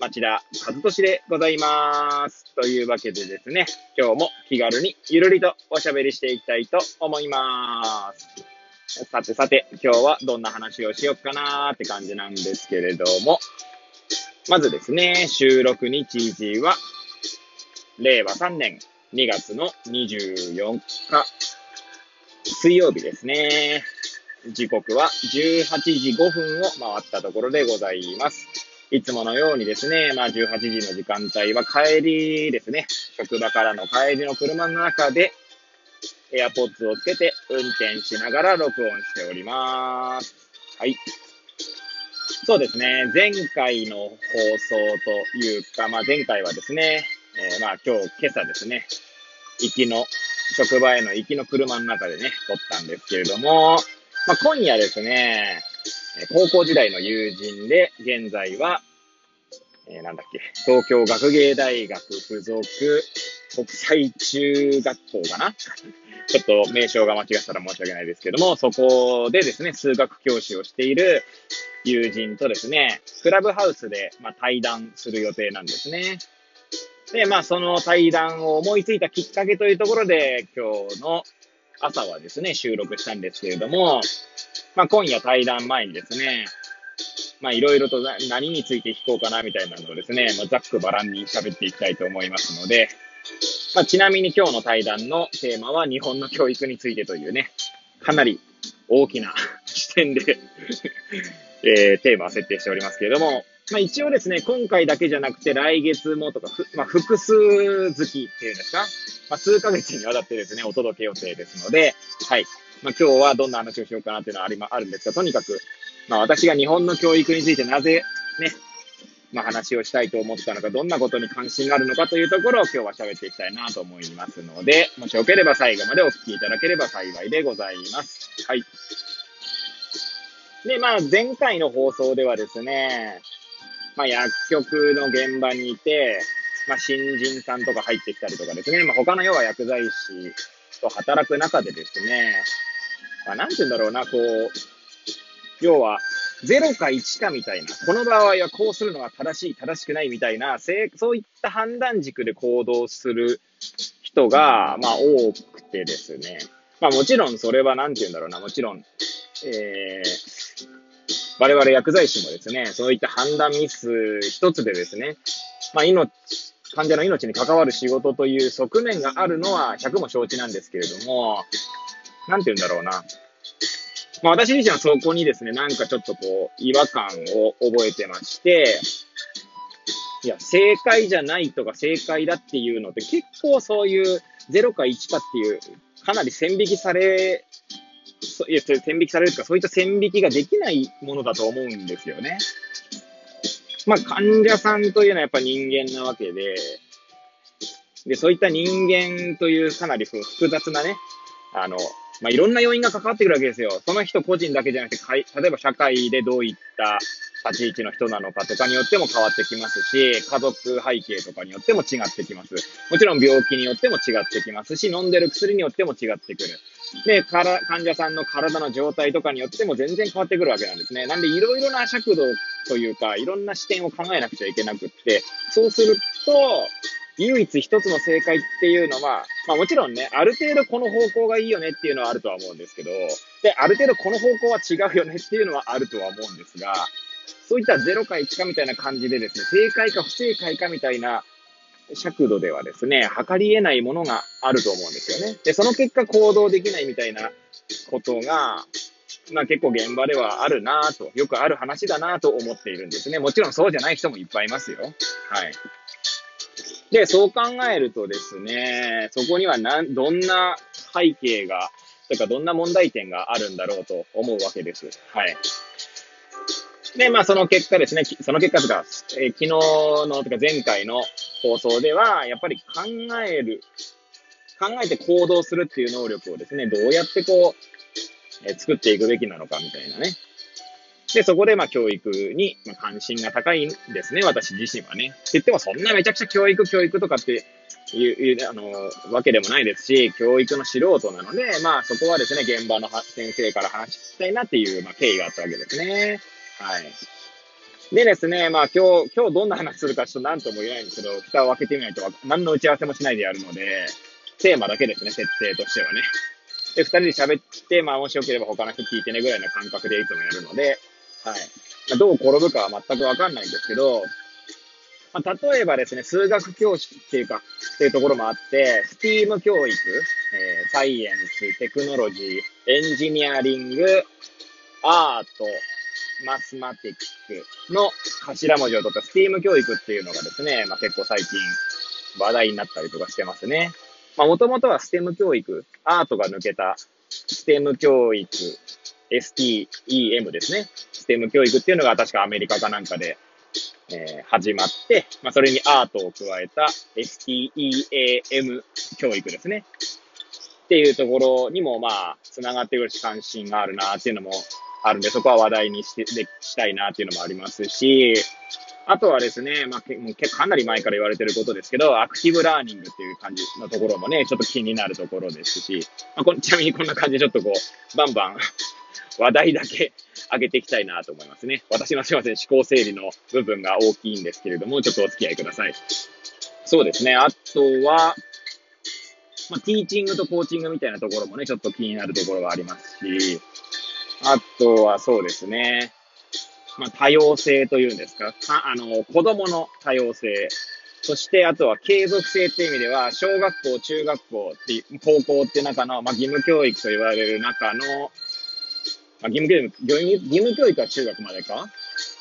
町田和俊でございます。というわけでですね、今日も気軽にゆるりとおしゃべりしていきたいと思います。さてさて、今日はどんな話をしようかなーって感じなんですけれども、まずですね、収録日時は、令和3年2月の24日、水曜日ですね。時刻は18時5分を回ったところでございます。いつものようにですね、まあ18時の時間帯は帰りですね、職場からの帰りの車の中で、エアポッツをつけて運転しながら録音しております。はい。そうですね、前回の放送というか、まあ前回はですね、えーまあ今日、今朝ですね、行きの、職場への行きの車の中でね、撮ったんですけれども、まあ今夜ですね、高校時代の友人で、現在は、えーなんだっけ、東京学芸大学附属国際中学校かな？ちょっと名称が間違ったら申し訳ないですけども、そこでですね、数学教師をしている友人とですね、クラブハウスで、まあ、対談する予定なんですね。で、まあ、その対談を思いついたきっかけというところで、今日の朝はですね、収録したんですけれども、まあ、今夜対談前にですね、まあ、いろいろと何について聞こうかなみたいなのをですね、まあ、ざっくばらんに喋っていきたいと思いますので、まあ、ちなみに今日の対談のテーマは日本の教育についてというね、かなり大きな 視点でえーテーマを設定しておりますけれども、まあ、一応ですね、今回だけじゃなくて来月もとか、まあ、複数月っていうんですか、まあ、数ヶ月にわたってですね、お届け予定ですので、はい。まあ、今日はどんな話をしようかなっていうのはありま、あるんですが、とにかく、まあ、私が日本の教育についてなぜね、まあ、話をしたいと思ったのか、どんなことに関心があるのかというところを今日は喋っていきたいなと思いますので、もしよければ最後までお聞きいただければ幸いでございます。はい。で、まあ、前回の放送ではですね、まあ、薬局の現場にいて、まあ、新人さんとか入ってきたりとかですね、まあ、他の要は薬剤師と働く中でですね、まあ、なんて言うんだろうな、こう、要は、0か1かみたいな、この場合はこうするのが正しい、正しくないみたいな、そういった判断軸で行動する人が、まあ、多くてですね、まあ、もちろんそれはなんて言うんだろうな、もちろん、えー、我々薬剤師もですね、そういった判断ミス一つでですね、まあ、命、患者の命に関わる仕事という側面があるのは100も承知なんですけれども、なんて言うんだろうな。まあ、私自身はそこにですね、なんかちょっとこう、違和感を覚えてまして、いや、正解じゃないとか正解だっていうのって結構そういう0か1かっていう、かなり線引きされ、いや、線引きされるか、そういった線引きができないものだと思うんですよね。まあ、患者さんというのはやっぱ人間なわけで、で、そういった人間というかなり複雑なね、あの、まあ、いろんな要因が関わってくるわけですよ。その人個人だけじゃなくて、かい例えば社会でどういった立ち位置の人なのかとかによっても変わってきますし、家族背景とかによっても違ってきます。もちろん病気によっても違ってきますし、飲んでる薬によっても違ってくる。で、から患者さんの体の状態とかによっても全然変わってくるわけなんですね。なんで、いろいろな尺度というか、いろんな視点を考えなくちゃいけなくって、そうすると、唯一一つの正解っていうのは、まあもちろんね、ある程度この方向がいいよねっていうのはあるとは思うんですけど、で、ある程度この方向は違うよねっていうのはあるとは思うんですが、そういった0か1かみたいな感じでですね、正解か不正解かみたいな尺度ではですね、測り得ないものがあると思うんですよね。で、その結果行動できないみたいなことが、まあ結構現場ではあるなぁと、よくある話だなぁと思っているんですね。もちろんそうじゃない人もいっぱいいますよ。はい。で、そう考えるとですね、そこにはなんどんな背景が、とかどんな問題点があるんだろうと思うわけです。はい。で、まあその結果ですね、その結果とか、えー昨日の、とか前回の放送では、やっぱり考える、考えて行動するっていう能力をですね、どうやってこう、え作っていくべきなのかみたいなね。で、そこでまあ教育にま関心が高いんですね、私自身はね。って言ってもそんなめちゃくちゃ教育教育とかっていう、あの、わけでもないですし、教育の素人なので、まあそこはですね、現場の先生から話したいなっていう、まあ、経緯があったわけですね。はい。でですね、まあ今日、今日どんな話するかちょっと何とも言えないんですけど、蓋を開けてみないと何の打ち合わせもしないでやるので、テーマだけですね、設定としてはね。で、二人で喋って、まあもしよければ他の人聞いてねぐらいの感覚でいつもやるので、はい。まあ、どう転ぶかは全くわかんないんですけど、まあ、例えばですね、数学教師っていうか、っていうところもあって、STEAM 教育、えー、サイエンス、テクノロジー、エンジニアリング、アート、マスマティックの頭文字を取った STEAM 教育っていうのがですね、まあ、結構最近話題になったりとかしてますね。まあ、もともとは STEM 教育、アートが抜けた STEM 教育、STEM ですね。STEM 教育っていうのが確かアメリカかなんかで、えー、始まって、まあ、それにアートを加えた STEAM 教育ですね。っていうところにも、まあ、繋がってくるし、関心があるなっていうのもあるんで、そこは話題にして、で、したいなっていうのもありますし、あとはですね、まあ、けもうかなり前から言われてることですけど、アクティブラーニングっていう感じのところもね、ちょっと気になるところですし、まあ、こ ちなみにこんな感じでちょっとこう、バンバン話題だけ上げていきたいなと思いますね。私のすいません、思考整理の部分が大きいんですけれども、ちょっとお付き合いください。そうですね。あとは、まあ、ティーチングとコーチングみたいなところもね、ちょっと気になるところがありますし、あとはそうですね。まあ、多様性というんですか、かあの、子供の多様性。そして、あとは継続性っていう意味では、小学校、中学校って、高校って中の、まあ、義務教育と言われる中の、まあ、義務教育、義務教育は中学までか？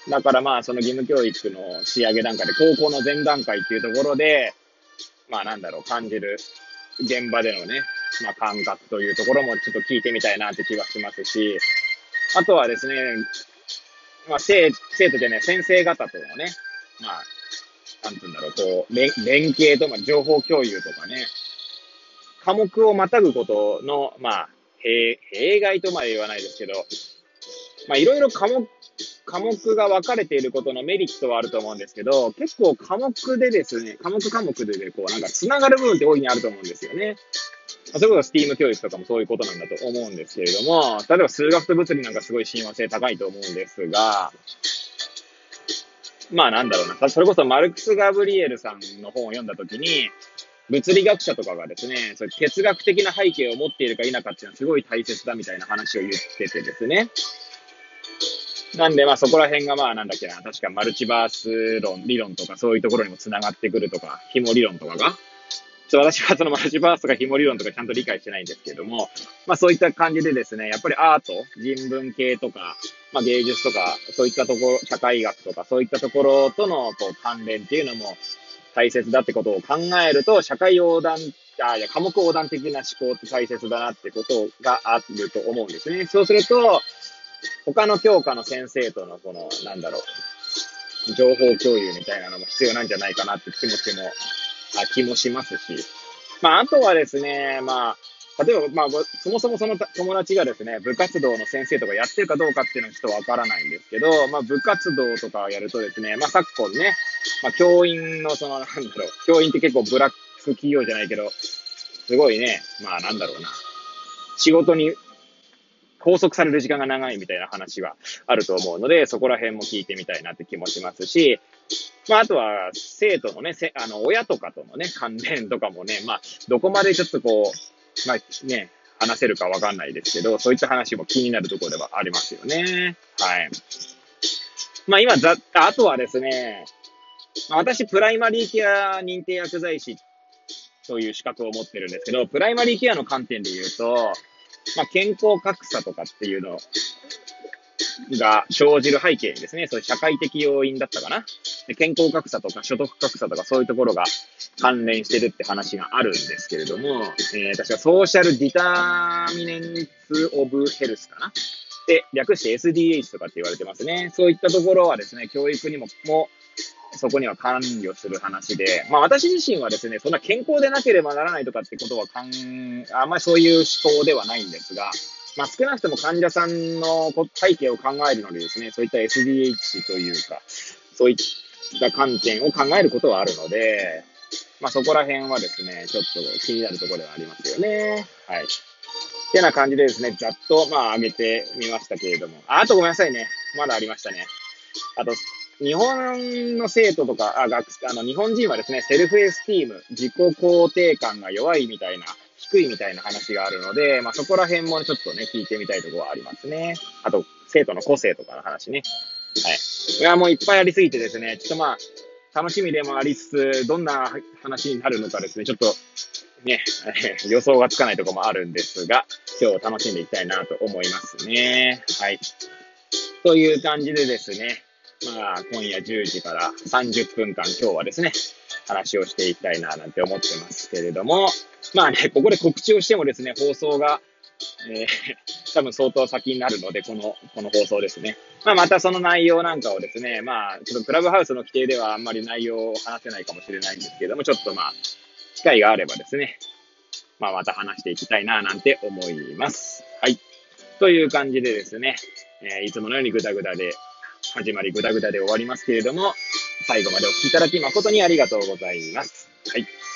だからまあ、その義務教育の仕上げ段階で、高校の前段階っていうところで、まあなんだろう、感じる現場でのね、まあ感覚というところもちょっと聞いてみたいなって気がしますし、あとはですね、まあ生生徒じゃね、先生方とのね、まあ、なんて言うんだろう、こう、連連携とか情報共有とかね、科目をまたぐことの、まあ、弊弊害とまで言わないですけど、まあ、いろいろ科目、科目が分かれていることのメリットはあると思うんですけど、結構科目でですね、科目科目でで、こう、なんか繋がる部分って大いにあると思うんですよね。まあ、それこそ STEAM 教育とかもそういうことなんだと思うんですけれども、例えば数学と物理なんかすごい親和性高いと思うんですが、まあなんだろうな、それこそマルクス・ガブリエルさんの本を読んだときに、物理学者とかがですね、そ哲学的な背景を持っているか否かっていうのはすごい大切だみたいな話を言っててですね。なんで、まあそこら辺がまあなんだっけな、確かマルチバース論、理論とかそういうところにも繋がってくるとか、紐理論とかが。ちょ私はそのマルチバースとか紐理論とかちゃんと理解してないんですけども、まあそういった感じでですね、やっぱりアート、人文系とか、まあ芸術とか、そういったところ、社会学とか、そういったところとのこう関連っていうのも、大切だってことを考えると、社会横断、あ、いや、科目横断的な思考って大切だなってことがあると思うんですね。そうすると、他の教科の先生とのこの、なんだろう、情報共有みたいなのも必要なんじゃないかなって気持ちも、あ気もしますし。まあ、あとはですね、まあ、例えば、まあ、そもそもその友達がですね、部活動の先生とかやってるかどうかっていうのはちょっとわからないんですけど、まあ、部活動とかをやるとですね、まあ、昨今ね、まあ、教員のその、なんだろう、教員って結構ブラック企業じゃないけど、すごいね、まあ、なんだろうな、仕事に拘束される時間が長いみたいな話はあると思うので、そこら辺も聞いてみたいなって気もしますし、まあ、あとは、生徒のね、あの、親とかとのね、関連とかもね、まあ、どこまでちょっとこう、まあね、話せるかわかんないですけど、そういった話も気になるところではありますよね。はい。まあ今ざ、あとはですね、私、プライマリーケア認定薬剤師という資格を持ってるんですけど、プライマリーケアの観点で言うと、まあ、健康格差とかっていうのが生じる背景にですね、そういう社会的要因だったかな。健康格差とか所得格差とかそういうところが関連してるって話があるんですけれども、えー、確かソーシャルディターミネンツ・オブ・ヘルスかな？で、略して SDH とかって言われてますね。そういったところはですね、教育にも、もそこには関与する話で、まあ私自身はですね、そんな健康でなければならないとかってことはかん、あんまりそういう思考ではないんですが、まあ少なくとも患者さんの背景を考えるのでですね、そういった SDH というか、そういった観点を考えることはあるので、まあそこら辺はですね、ちょっと気になるところではありますよね。はい。ってな感じでですね、ざっと、まあ、上げてみましたけれども。あ、あとごめんなさいね。まだありましたね。あと、日本の生徒とか、あ、学、あの、日本人はですね、セルフエスティーム、自己肯定感が弱いみたいな、低いみたいな話があるので、まあ、そこら辺もちょっとね、聞いてみたいところはありますね。あと、生徒の個性とかの話ね。はい。いや、もういっぱいありすぎてですね、ちょっとまあ、楽しみでもありつつ、どんな話になるのかですね、ちょっと、ね、予想がつかないところもあるんですが、今日楽しんでいきたいなと思いますね。はい。という感じでですね、まあ、今夜10時から30分間今日はですね、話をしていきたいななんて思ってますけれども、まあね、ここで告知をしてもですね、放送が、えー、多分相当先になるので、この、この放送ですね。まあ、またその内容なんかをですね、まあ、ちょっとクラブハウスの規定ではあんまり内容を話せないかもしれないんですけれども、ちょっとまあ、機会があればですね、まあ、また話していきたいな、なんて思います。はい。という感じでですね、えー、いつものようにグダグダで、始まりグダグダで終わりますけれども、最後までお聴きいただき誠にありがとうございます。はい。